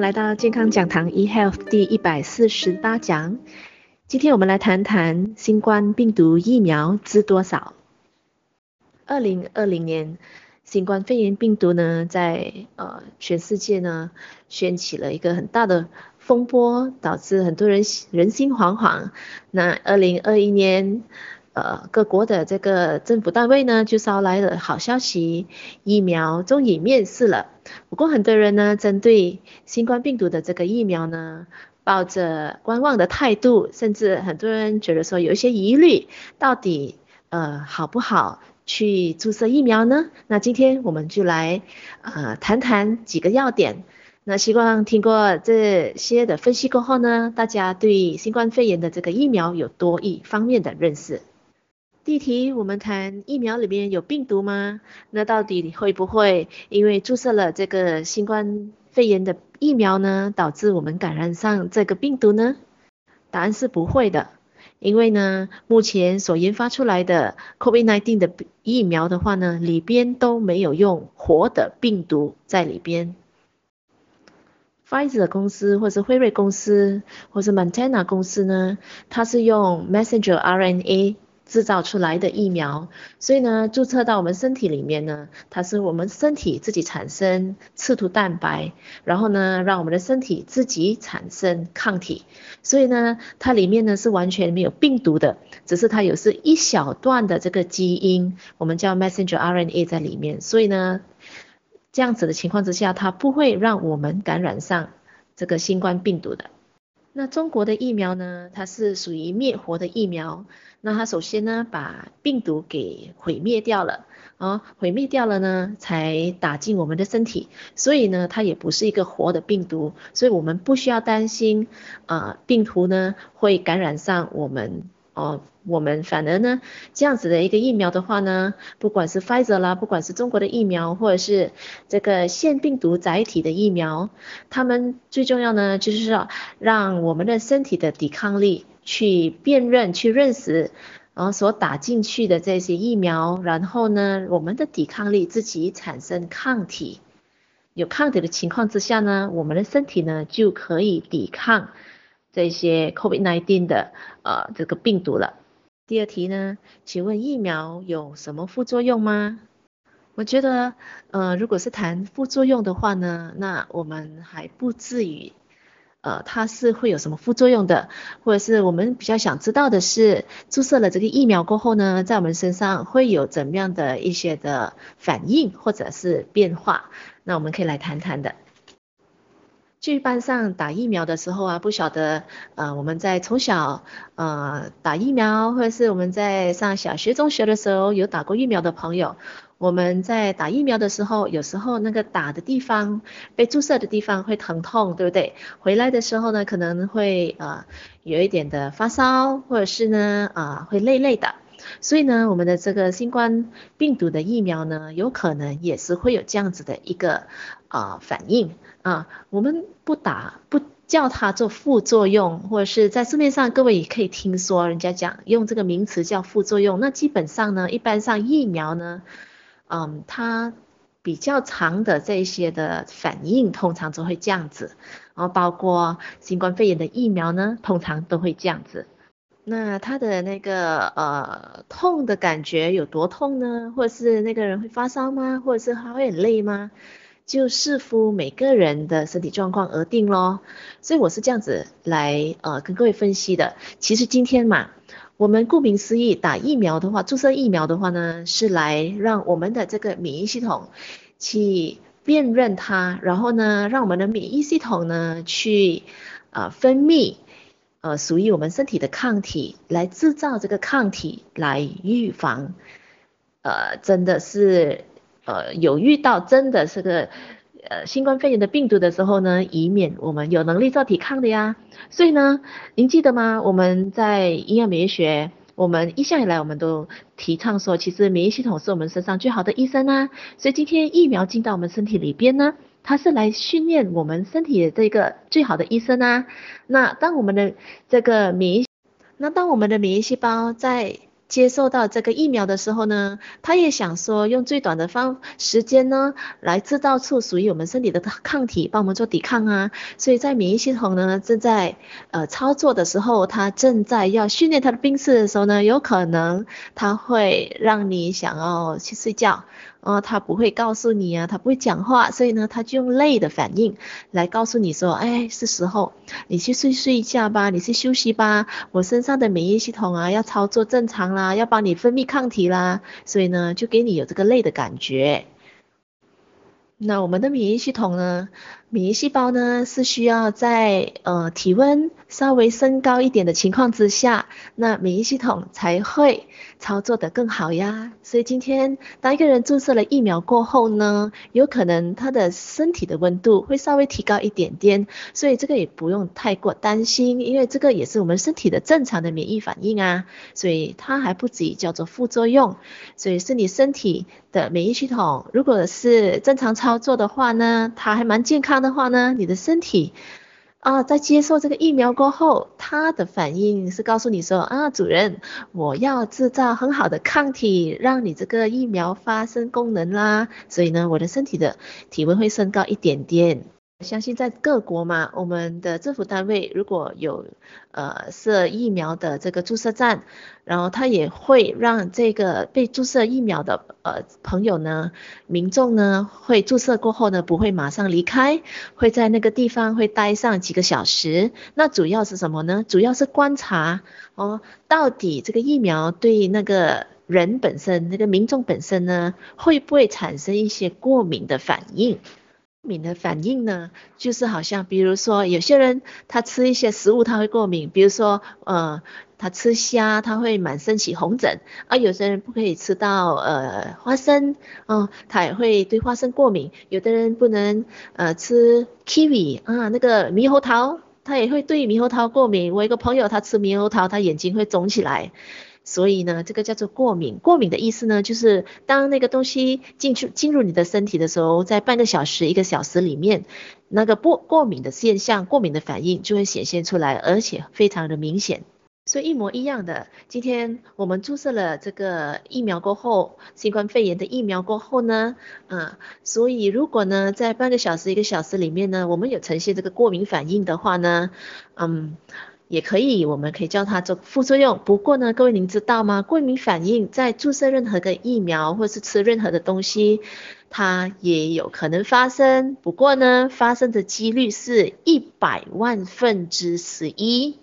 来到健康讲堂 eHealth 第一百四十八讲。今天我们来谈谈新冠病毒疫苗知多少？二零二零年，新冠肺炎病毒呢，在呃全世界呢掀起了一个很大的风波，导致很多人人心惶惶。那二零二一年。呃，各国的这个政府单位呢，就捎来了好消息，疫苗终于面世了。不过很多人呢，针对新冠病毒的这个疫苗呢，抱着观望的态度，甚至很多人觉得说有一些疑虑，到底呃好不好去注射疫苗呢？那今天我们就来呃谈谈几个要点。那希望听过这些的分析过后呢，大家对新冠肺炎的这个疫苗有多一方面的认识。第一题，我们谈疫苗里面有病毒吗？那到底会不会因为注射了这个新冠肺炎的疫苗呢，导致我们感染上这个病毒呢？答案是不会的，因为呢，目前所研发出来的 COVID-19 的疫苗的话呢，里边都没有用活的病毒在里边。Pfizer 公司或是辉瑞公司或是 Montana 公司呢，它是用 Messenger RNA。制造出来的疫苗，所以呢，注册到我们身体里面呢，它是我们身体自己产生刺突蛋白，然后呢，让我们的身体自己产生抗体，所以呢，它里面呢是完全没有病毒的，只是它有是一小段的这个基因，我们叫 messenger RNA 在里面，所以呢，这样子的情况之下，它不会让我们感染上这个新冠病毒的。那中国的疫苗呢，它是属于灭活的疫苗。那它首先呢，把病毒给毁灭掉了，啊，毁灭掉了呢，才打进我们的身体，所以呢，它也不是一个活的病毒，所以我们不需要担心，啊，病毒呢会感染上我们。哦，我们反而呢，这样子的一个疫苗的话呢，不管是 Pfizer 啦，不管是中国的疫苗，或者是这个腺病毒载体的疫苗，他们最重要呢，就是要让我们的身体的抵抗力去辨认、去认识，然后所打进去的这些疫苗，然后呢，我们的抵抗力自己产生抗体，有抗体的情况之下呢，我们的身体呢就可以抵抗。这些 COVID-19 的呃这个病毒了。第二题呢，请问疫苗有什么副作用吗？我觉得呃如果是谈副作用的话呢，那我们还不至于呃它是会有什么副作用的，或者是我们比较想知道的是注射了这个疫苗过后呢，在我们身上会有怎么样的一些的反应或者是变化，那我们可以来谈谈的。去班上打疫苗的时候啊，不晓得，呃，我们在从小，呃，打疫苗，或者是我们在上小学、中学的时候有打过疫苗的朋友，我们在打疫苗的时候，有时候那个打的地方，被注射的地方会疼痛，对不对？回来的时候呢，可能会呃有一点的发烧，或者是呢，啊、呃，会累累的。所以呢，我们的这个新冠病毒的疫苗呢，有可能也是会有这样子的一个啊、呃、反应啊。我们不打不叫它做副作用，或者是在市面上各位也可以听说人家讲用这个名词叫副作用。那基本上呢，一般上疫苗呢，嗯，它比较长的这些的反应通常都会这样子，然后包括新冠肺炎的疫苗呢，通常都会这样子。那它的那个呃痛的感觉有多痛呢？或者是那个人会发烧吗？或者是他会很累吗？就视乎每个人的身体状况而定咯。所以我是这样子来呃跟各位分析的。其实今天嘛，我们顾名思义打疫苗的话，注射疫苗的话呢，是来让我们的这个免疫系统去辨认它，然后呢，让我们的免疫系统呢去、呃、分泌。呃，属于我们身体的抗体来制造这个抗体来预防，呃，真的是呃有遇到真的是个呃新冠肺炎的病毒的时候呢，以免我们有能力做抵抗的呀。所以呢，您记得吗？我们在营养免疫学，我们一向以来我们都提倡说，其实免疫系统是我们身上最好的医生啊。所以今天疫苗进到我们身体里边呢。它是来训练我们身体的这个最好的医生啊。那当我们的这个免疫，那当我们的免疫细胞在接受到这个疫苗的时候呢，他也想说用最短的方时间呢，来制造出属于我们身体的抗体，帮我们做抵抗啊。所以在免疫系统呢正在呃操作的时候，他正在要训练他的兵士的时候呢，有可能他会让你想要去睡觉。哦，他不会告诉你啊，他不会讲话，所以呢，他就用累的反应来告诉你说，哎，是时候你去睡睡一觉吧，你去休息吧，我身上的免疫系统啊要操作正常啦，要帮你分泌抗体啦，所以呢，就给你有这个累的感觉。那我们的免疫系统呢？免疫细胞呢是需要在呃体温稍微升高一点的情况之下，那免疫系统才会操作得更好呀。所以今天当一个人注射了疫苗过后呢，有可能他的身体的温度会稍微提高一点点，所以这个也不用太过担心，因为这个也是我们身体的正常的免疫反应啊，所以它还不至于叫做副作用。所以是你身体的免疫系统如果是正常操作的话呢，它还蛮健康的话呢，你的身体啊，在接受这个疫苗过后，它的反应是告诉你说啊，主人，我要制造很好的抗体，让你这个疫苗发生功能啦。所以呢，我的身体的体温会升高一点点。相信在各国嘛，我们的政府单位如果有呃设疫苗的这个注射站，然后他也会让这个被注射疫苗的呃朋友呢，民众呢会注射过后呢不会马上离开，会在那个地方会待上几个小时。那主要是什么呢？主要是观察哦，到底这个疫苗对那个人本身，那个民众本身呢，会不会产生一些过敏的反应？过敏的反应呢，就是好像比如说有些人他吃一些食物他会过敏，比如说呃他吃虾他会满身起红疹，而、啊、有些人不可以吃到呃花生，哦、他也会对花生过敏，有的人不能呃吃 kiwi 啊那个猕猴桃，他也会对猕猴桃过敏。我一个朋友他吃猕猴桃，他眼睛会肿起来。所以呢，这个叫做过敏。过敏的意思呢，就是当那个东西进去进入你的身体的时候，在半个小时、一个小时里面，那个过过敏的现象、过敏的反应就会显现出来，而且非常的明显。所以一模一样的，今天我们注射了这个疫苗过后，新冠肺炎的疫苗过后呢，啊，所以如果呢，在半个小时、一个小时里面呢，我们有呈现这个过敏反应的话呢，嗯。也可以，我们可以叫它做副作用。不过呢，各位您知道吗？过敏反应在注射任何的疫苗或是吃任何的东西，它也有可能发生。不过呢，发生的几率是一百万分之十一，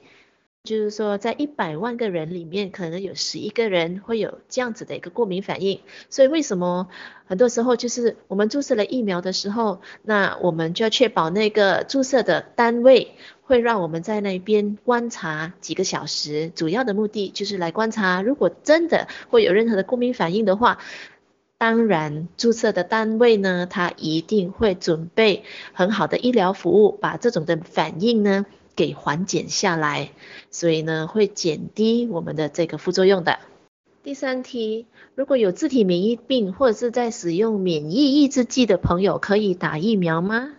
就是说在一百万个人里面，可能有十一个人会有这样子的一个过敏反应。所以为什么很多时候就是我们注射了疫苗的时候，那我们就要确保那个注射的单位。会让我们在那边观察几个小时，主要的目的就是来观察，如果真的会有任何的过敏反应的话，当然注射的单位呢，他一定会准备很好的医疗服务，把这种的反应呢给缓解下来，所以呢会减低我们的这个副作用的。第三题，如果有自体免疫病或者是在使用免疫抑制剂的朋友，可以打疫苗吗？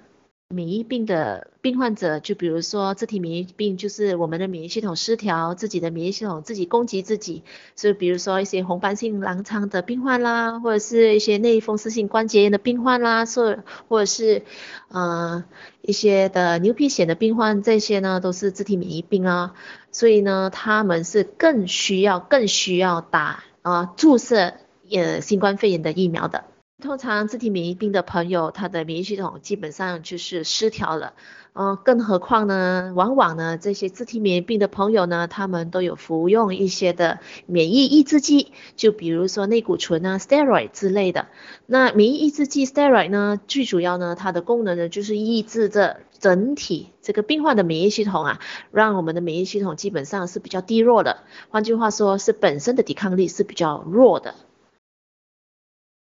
免疫病的病患者，就比如说自体免疫病，就是我们的免疫系统失调，自己的免疫系统自己攻击自己，所以比如说一些红斑性狼疮的病患啦，或者是一些类风湿性关节炎的病患啦，或或者是呃一些的牛皮癣的病患，这些呢都是自体免疫病啊，所以呢他们是更需要更需要打啊、呃、注射呃新冠肺炎的疫苗的。通常自体免疫病的朋友，他的免疫系统基本上就是失调了，嗯、更何况呢，往往呢，这些自体免疫病的朋友呢，他们都有服用一些的免疫抑制剂，就比如说类固醇啊、steroid 之类的。那免疫抑制剂 steroid 呢，最主要呢，它的功能呢，就是抑制着整体这个病患的免疫系统啊，让我们的免疫系统基本上是比较低弱的，换句话说，是本身的抵抗力是比较弱的。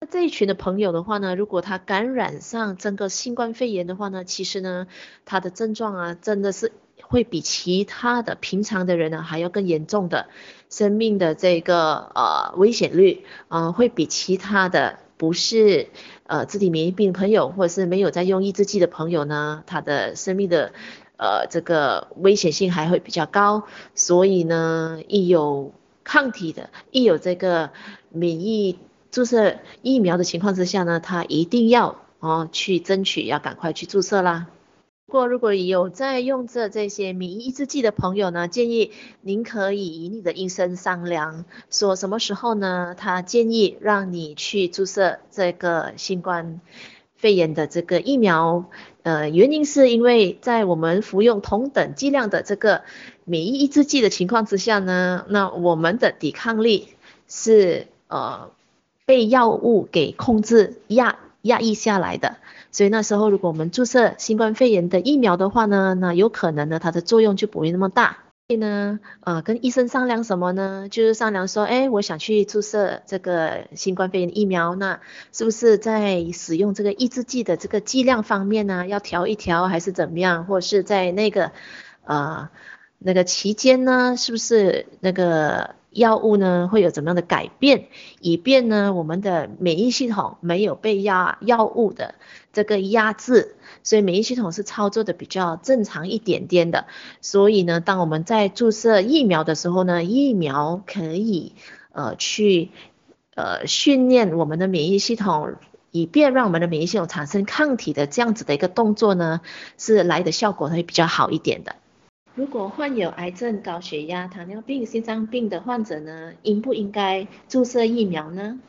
这一群的朋友的话呢，如果他感染上整个新冠肺炎的话呢，其实呢，他的症状啊，真的是会比其他的平常的人呢还要更严重的，生命的这个呃危险率啊、呃，会比其他的不是呃自体免疫病朋友或者是没有在用抑制剂的朋友呢，他的生命的呃这个危险性还会比较高，所以呢，一有抗体的，一有这个免疫注射疫苗的情况之下呢，他一定要哦去争取，要赶快去注射啦。不过如果有在用着这些免疫抑制剂的朋友呢，建议您可以与你的医生商量，说什么时候呢，他建议让你去注射这个新冠肺炎的这个疫苗。呃，原因是因为在我们服用同等剂量的这个免疫抑制剂的情况之下呢，那我们的抵抗力是呃被药物给控制压压抑下来的，所以那时候如果我们注射新冠肺炎的疫苗的话呢，那有可能呢它的作用就不会那么大。所以呢，呃，跟医生商量什么呢？就是商量说，哎，我想去注射这个新冠肺炎疫苗，那是不是在使用这个抑制剂的这个剂量方面呢，要调一调，还是怎么样？或者是在那个呃那个期间呢，是不是那个药物呢会有怎么样的改变，以便呢我们的免疫系统没有被压药物的这个压制？所以免疫系统是操作的比较正常一点点的，所以呢，当我们在注射疫苗的时候呢，疫苗可以呃去呃训练我们的免疫系统，以便让我们的免疫系统产生抗体的这样子的一个动作呢，是来的效果会比较好一点的。如果患有癌症、高血压、糖尿病、心脏病的患者呢，应不应该注射疫苗呢？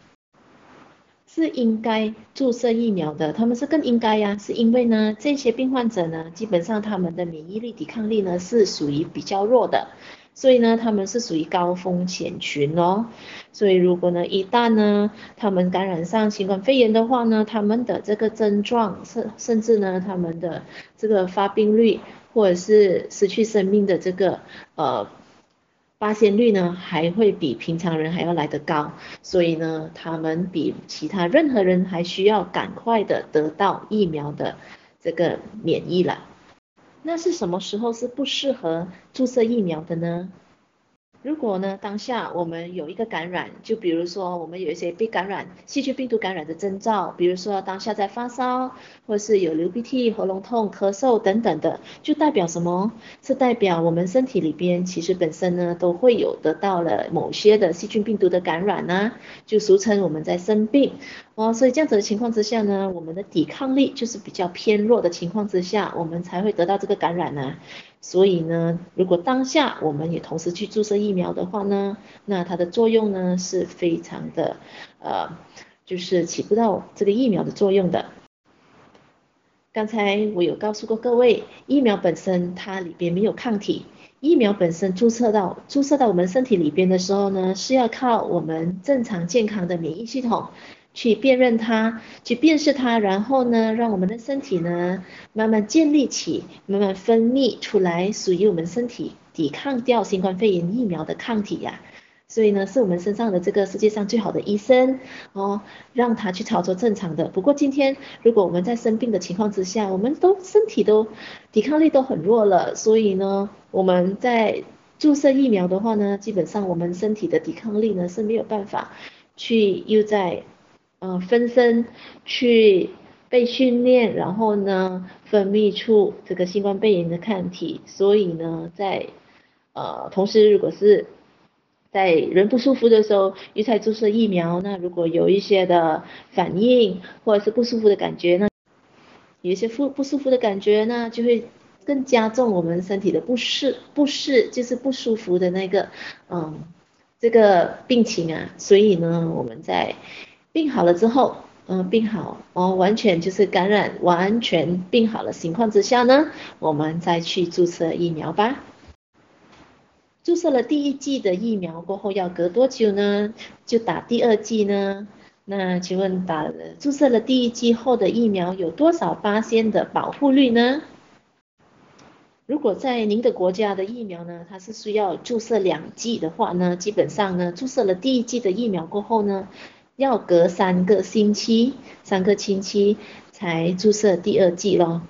是应该注射疫苗的，他们是更应该呀，是因为呢，这些病患者呢，基本上他们的免疫力、抵抗力呢是属于比较弱的，所以呢，他们是属于高风险群哦。所以如果呢，一旦呢，他们感染上新冠肺炎的话呢，他们的这个症状甚甚至呢，他们的这个发病率或者是失去生命的这个呃。发现率呢还会比平常人还要来得高，所以呢，他们比其他任何人还需要赶快的得到疫苗的这个免疫了。那是什么时候是不适合注射疫苗的呢？如果呢，当下我们有一个感染，就比如说我们有一些被感染细菌病毒感染的征兆，比如说当下在发烧，或是有流鼻涕、喉咙痛、咳嗽等等的，就代表什么？是代表我们身体里边其实本身呢都会有得到了某些的细菌病毒的感染呢、就俗称我们在生病哦。所以这样子的情况之下呢，我们的抵抗力就是比较偏弱的情况之下，我们才会得到这个感染呢、所以呢，如果当下我们也同时去注射疫苗的话呢，那它的作用呢是非常的，呃，就是起不到这个疫苗的作用的。刚才我有告诉过各位，疫苗本身它里边没有抗体，疫苗本身注射到注射到我们身体里边的时候呢，是要靠我们正常健康的免疫系统。去辨认它，去辨识它，然后呢，让我们的身体呢慢慢建立起，慢慢分泌出来属于我们身体抵抗掉新冠肺炎疫苗的抗体呀、所以呢，是我们身上的这个世界上最好的医生哦，让他去操作正常的。不过今天如果我们在生病的情况之下，我们都身体都抵抗力都很弱了，所以呢，我们在注射疫苗的话呢，基本上我们身体的抵抗力呢是没有办法去又在。呃，分身去被训练，然后呢，分泌出这个新冠肺炎的抗体。所以呢，在呃，同时如果是在人不舒服的时候，又在注射疫苗，那如果有一些的反应或者是不舒服的感觉呢，有一些不不舒服的感觉呢，就会更加重我们身体的不适，不适就是不舒服的那个嗯这个病情啊。所以呢，我们在病好了之后，嗯、病好哦，完全就是感染完全病好了情况之下呢，我们再去注射疫苗吧。注射了第一剂的疫苗过后，要隔多久呢？就打第二剂呢？那请问打注射了第一剂后的疫苗有多少八仙的保护率呢？如果在您的国家的疫苗呢，它是需要注射两剂的话呢，基本上呢，注射了第一剂的疫苗过后呢，要隔三个星期，三个星期才注射第二剂咯。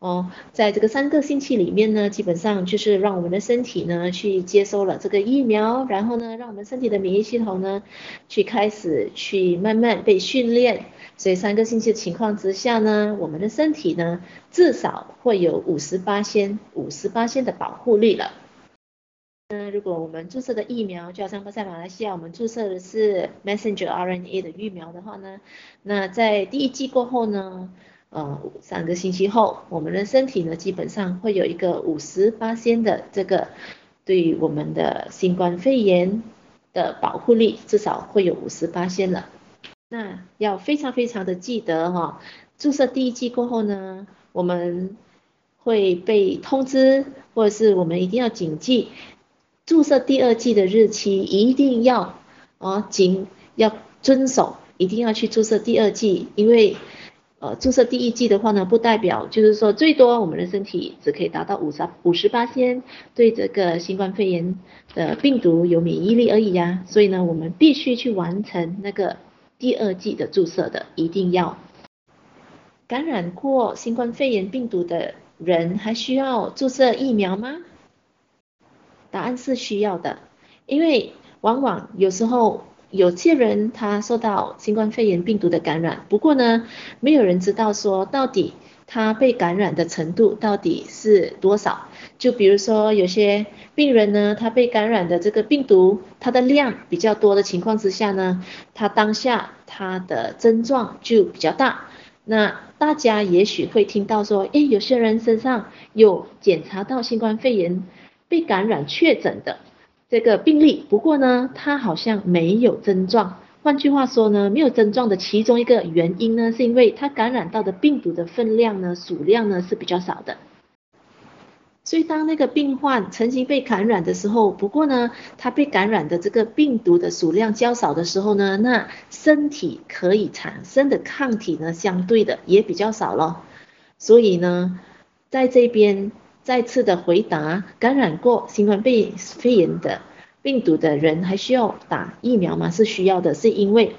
哦，在这个三个星期里面呢，基本上就是让我们的身体呢去接收了这个疫苗，然后呢，让我们身体的免疫系统呢去开始去慢慢被训练。所以三个星期的情况之下呢，我们的身体呢至少会有五十八先、五十八先的保护力了。那如果我们注射的疫苗，就好像在马来西亚我们注射的是 messenger RNA 的疫苗的话呢，那在第一剂过后呢，呃，三个星期后，我们的身体呢基本上会有一个五十八仙的这个对于我们的新冠肺炎的保护力，至少会有五十八仙了。那要非常非常的记得哈、注射第一剂过后呢，我们会被通知，或者是我们一定要谨记。注射第二剂的日期一定要啊，谨要遵守，一定要去注射第二剂，因为呃注射第一剂的话呢，不代表就是说最多我们的身体只可以达到五十五十巴仙对这个新冠肺炎的病毒有免疫力而已呀，所以呢，我们必须去完成那个第二剂的注射的，一定要。感染过新冠肺炎病毒的人还需要注射疫苗吗？答案是需要的，因为往往有时候有些人他受到新冠肺炎病毒的感染，不过呢，没有人知道说到底他被感染的程度到底是多少。就比如说有些病人呢，他被感染的这个病毒，它的量比较多的情况之下呢，他当下他的症状就比较大。那大家也许会听到说，诶，有些人身上有检查到新冠肺炎。被感染确诊的这个病例，不过呢，他好像没有症状。换句话说呢，没有症状的其中一个原因呢，是因为他感染到的病毒的分量呢，数量呢是比较少的。所以当那个病患曾经被感染的时候，不过呢，他被感染的这个病毒的数量较少的时候呢，那身体可以产生的抗体呢，相对的也比较少了。所以呢，在这边。再次的回答，感染过新冠肺肺炎的病毒的人还需要打疫苗吗？是需要的，是因为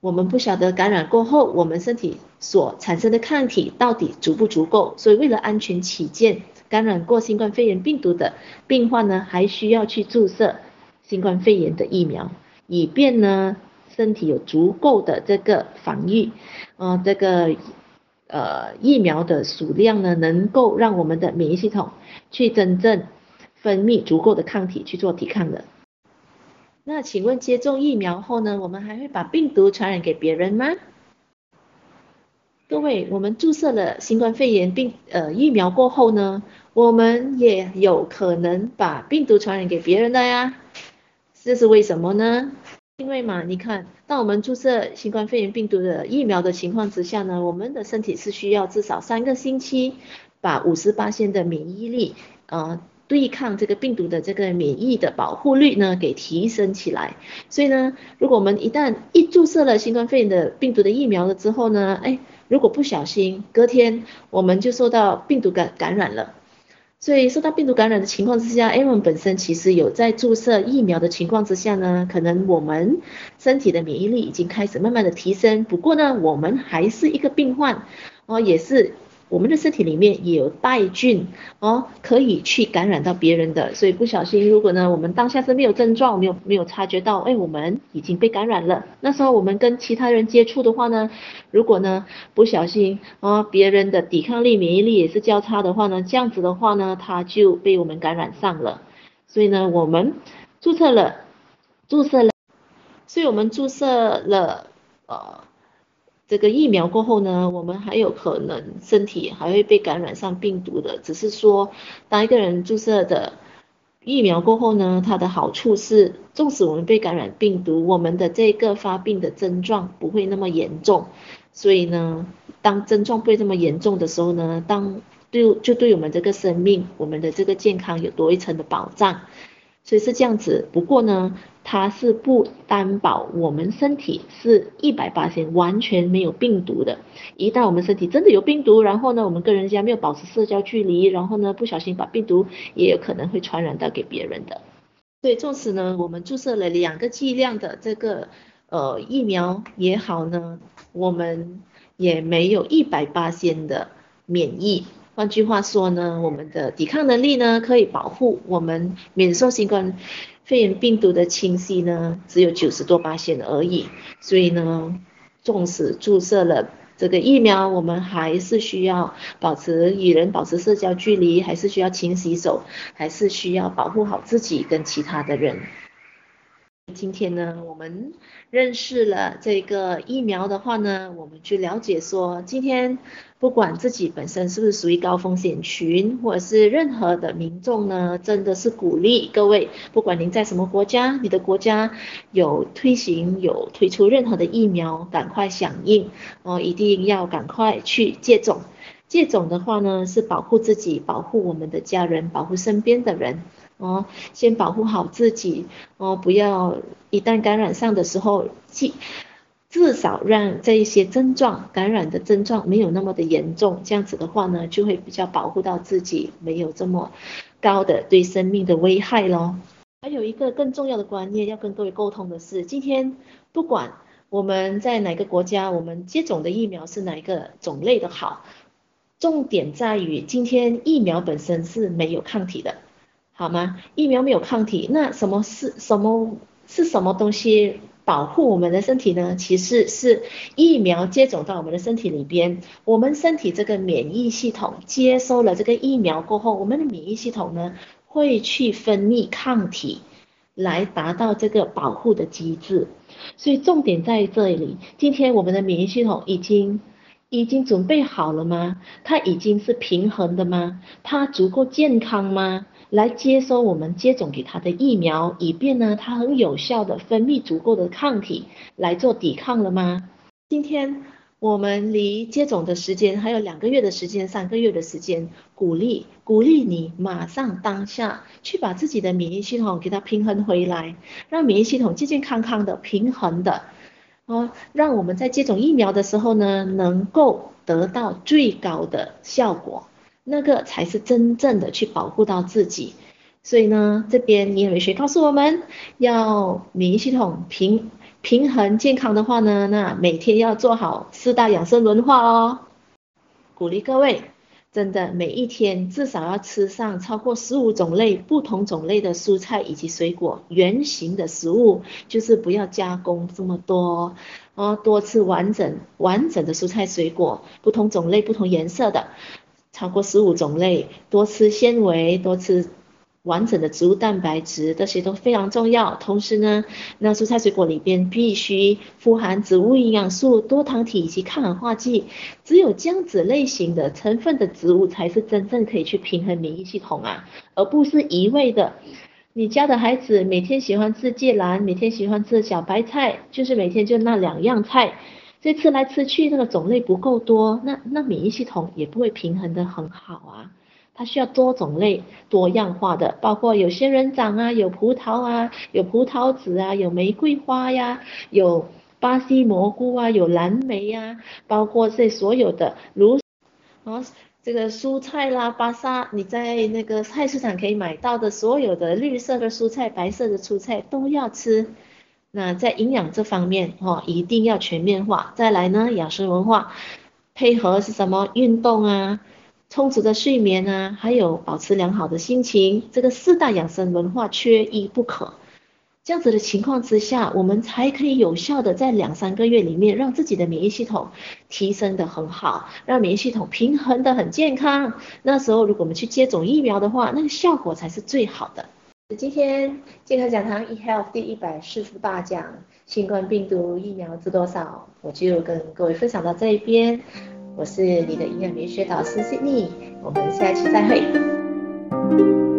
我们不晓得感染过后我们身体所产生的抗体到底足不足够，所以为了安全起见，感染过新冠肺炎病毒的病患呢，还需要去注射新冠肺炎的疫苗，以便呢身体有足够的这个防御，呃，这个。呃，疫苗的数量呢，能够让我们的免疫系统去真正分泌足够的抗体去做抵抗的。那请问接种疫苗后呢，我们还会把病毒传染给别人吗？各位，我们注射了新冠肺炎病呃疫苗过后呢，我们也有可能把病毒传染给别人的呀，这是为什么呢？因为嘛，你看，当我们注射新冠肺炎病毒的疫苗的情况之下呢，我们的身体是需要至少三个星期，把五十八仙的免疫力，呃，对抗这个病毒的这个免疫的保护率呢，给提升起来。所以呢，如果我们一旦一注射了新冠肺炎的病毒的疫苗了之后呢，哎，如果不小心隔天我们就受到病毒感感染了。所以受到病毒感染的情况之下，哎，我们本身其实有在注射疫苗的情况之下呢，可能我们身体的免疫力已经开始慢慢的提升。不过呢，我们还是一个病患，哦，也是。我们的身体里面也有带菌哦，可以去感染到别人的，所以不小心，如果呢，我们当下是没有症状，没有没有察觉到，哎，我们已经被感染了。那时候我们跟其他人接触的话呢，如果呢不小心啊，别人的抵抗力、免疫力也是较差的话呢，这样子的话呢，他就被我们感染上了。所以呢，我们注册了，注射了，所以我们注射了，呃。这个疫苗过后呢，我们还有可能身体还会被感染上病毒的。只是说，当一个人注射的疫苗过后呢，它的好处是，纵使我们被感染病毒，我们的这个发病的症状不会那么严重。所以呢，当症状不会这么严重的时候呢，当对就对我们这个生命、我们的这个健康有多一层的保障。所以是这样子，不过呢，它是不担保我们身体是一百八仙完全没有病毒的。一旦我们身体真的有病毒，然后呢，我们跟人家没有保持社交距离，然后呢，不小心把病毒也有可能会传染到给别人的。所以，纵使呢，我们注射了两个剂量的这个呃疫苗也好呢，我们也没有一百八仙的免疫。换句话说呢，我们的抵抗能力呢，可以保护我们免受新冠肺炎病毒的侵袭呢，只有九十多巴仙而已。所以呢，纵使注射了这个疫苗，我们还是需要保持与人保持社交距离，还是需要勤洗手，还是需要保护好自己跟其他的人。今天呢，我们认识了这个疫苗的话呢，我们去了解说，今天不管自己本身是不是属于高风险群，或者是任何的民众呢，真的是鼓励各位，不管您在什么国家，你的国家有推行有推出任何的疫苗，赶快响应哦，一定要赶快去接种。接种的话呢，是保护自己，保护我们的家人，保护身边的人。哦，先保护好自己哦，不要一旦感染上的时候，至至少让这一些症状感染的症状没有那么的严重，这样子的话呢，就会比较保护到自己，没有这么高的对生命的危害咯。还有一个更重要的观念要跟各位沟通的是，今天不管我们在哪个国家，我们接种的疫苗是哪一个种类的好，重点在于今天疫苗本身是没有抗体的。好吗？疫苗没有抗体，那什么是什么是什么东西保护我们的身体呢？其实是疫苗接种到我们的身体里边，我们身体这个免疫系统接收了这个疫苗过后，我们的免疫系统呢会去分泌抗体来达到这个保护的机制。所以重点在这里，今天我们的免疫系统已经已经准备好了吗？它已经是平衡的吗？它足够健康吗？来接收我们接种给他的疫苗，以便呢，他很有效的分泌足够的抗体来做抵抗了吗？今天我们离接种的时间还有两个月的时间，三个月的时间，鼓励鼓励你马上当下去把自己的免疫系统给它平衡回来，让免疫系统健健康康的、平衡的，哦，让我们在接种疫苗的时候呢，能够得到最高的效果。那个才是真正的去保护到自己，所以呢，这边营养美学告诉我们要免疫系统平平衡健康的话呢，那每天要做好四大养生轮化哦。鼓励各位，真的每一天至少要吃上超过十五种类不同种类的蔬菜以及水果，原型的食物，就是不要加工这么多哦，多吃完整完整的蔬菜水果，不同种类不同颜色的。超过十五种类，多吃纤维，多吃完整的植物蛋白质，这些都非常重要。同时呢，那蔬菜水果里边必须富含植物营养素、多糖体以及抗氧化剂。只有这样子类型的成分的植物，才是真正可以去平衡免疫系统啊，而不是一味的。你家的孩子每天喜欢吃芥蓝，每天喜欢吃小白菜，就是每天就那两样菜。这吃来吃去，那个种类不够多，那那免疫系统也不会平衡得很好啊。它需要多种类、多样化的，包括有仙人掌啊，有葡萄啊，有葡萄籽啊，有玫瑰花呀，有巴西蘑菇啊，有蓝莓呀，包括这所有的如啊这个蔬菜啦、巴沙，你在那个菜市场可以买到的所有的绿色的蔬菜、白色的蔬菜都要吃。那在营养这方面，哦，一定要全面化。再来呢，养生文化配合是什么？运动啊，充足的睡眠啊，还有保持良好的心情，这个四大养生文化缺一不可。这样子的情况之下，我们才可以有效的在两三个月里面，让自己的免疫系统提升得很好，让免疫系统平衡得很健康。那时候如果我们去接种疫苗的话，那个效果才是最好的。今天健康讲堂 eHealth 第一百四十八讲，新冠病毒疫苗知多少？我就跟各位分享到这一边。我是你的营养美学导师 Sydney，我们下期再会。